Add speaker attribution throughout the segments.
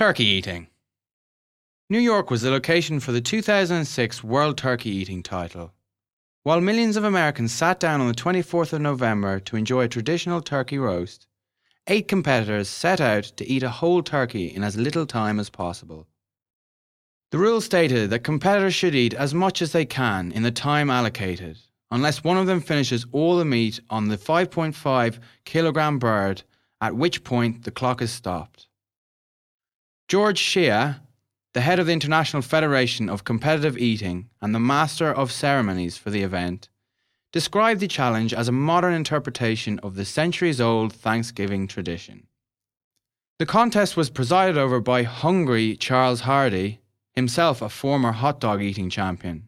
Speaker 1: Turkey eating. New York was the location for the 2006 World Turkey Eating title. While millions of Americans sat down on the 24th of November to enjoy a traditional turkey roast, eight competitors set out to eat a whole turkey in as little time as possible. The rules stated that competitors should eat as much as they can in the time allocated, unless one of them finishes all the meat on the 5.5 kilogram bird, at which point the clock is stopped. George Shea, the head of the International Federation of Competitive Eating and the master of ceremonies for the event, described the challenge as a modern interpretation of the centuries old Thanksgiving tradition. The contest was presided over by hungry Charles Hardy, himself a former hot dog eating champion.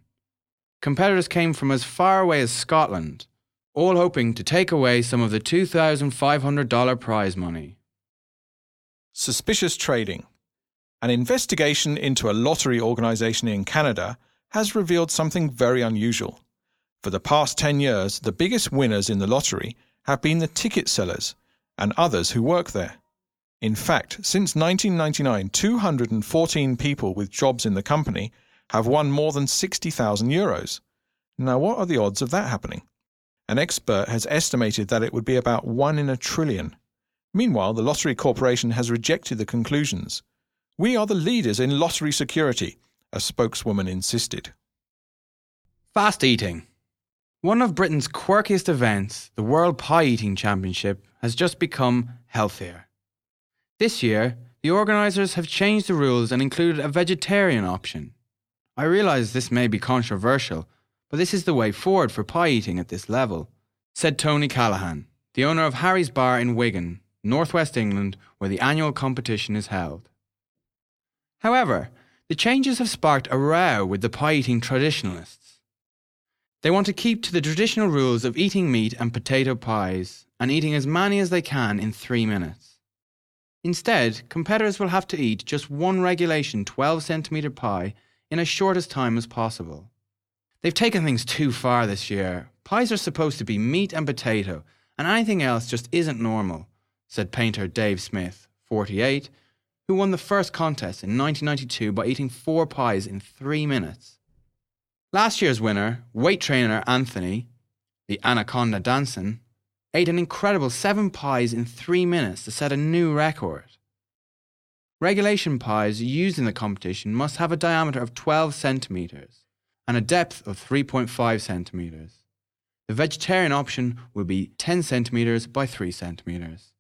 Speaker 1: Competitors came from as far away as Scotland, all hoping to take away some of the $2,500 prize money.
Speaker 2: Suspicious trading. An investigation into a lottery organisation in Canada has revealed something very unusual. For the past 10 years, the biggest winners in the lottery have been the ticket sellers and others who work there. In fact, since 1999, 214 people with jobs in the company have won more than 60,000 euros. Now, what are the odds of that happening? An expert has estimated that it would be about 1 in a trillion. Meanwhile, the Lottery Corporation has rejected the conclusions. We are the leaders in lottery security, a spokeswoman insisted.
Speaker 1: Fast eating. One of Britain's quirkiest events, the World Pie Eating Championship, has just become healthier. This year, the organisers have changed the rules and included a vegetarian option. I realise this may be controversial, but this is the way forward for pie eating at this level, said Tony Callaghan, the owner of Harry's Bar in Wigan, northwest England, where the annual competition is held. However, the changes have sparked a row with the pie eating traditionalists. They want to keep to the traditional rules of eating meat and potato pies and eating as many as they can in three minutes. Instead, competitors will have to eat just one regulation 12 centimetre pie in as short as time as possible. They've taken things too far this year. Pies are supposed to be meat and potato, and anything else just isn't normal, said painter Dave Smith, 48, who won the first contest in 1992 by eating four pies in three minutes. Last year's winner, weight trainer Anthony, the Anaconda Danson, ate an incredible seven pies in three minutes to set a new record. Regulation pies used in the competition must have a diameter of 12 centimetres and a depth of 3.5 centimetres. The vegetarian option will be 10 centimetres by 3 centimetres.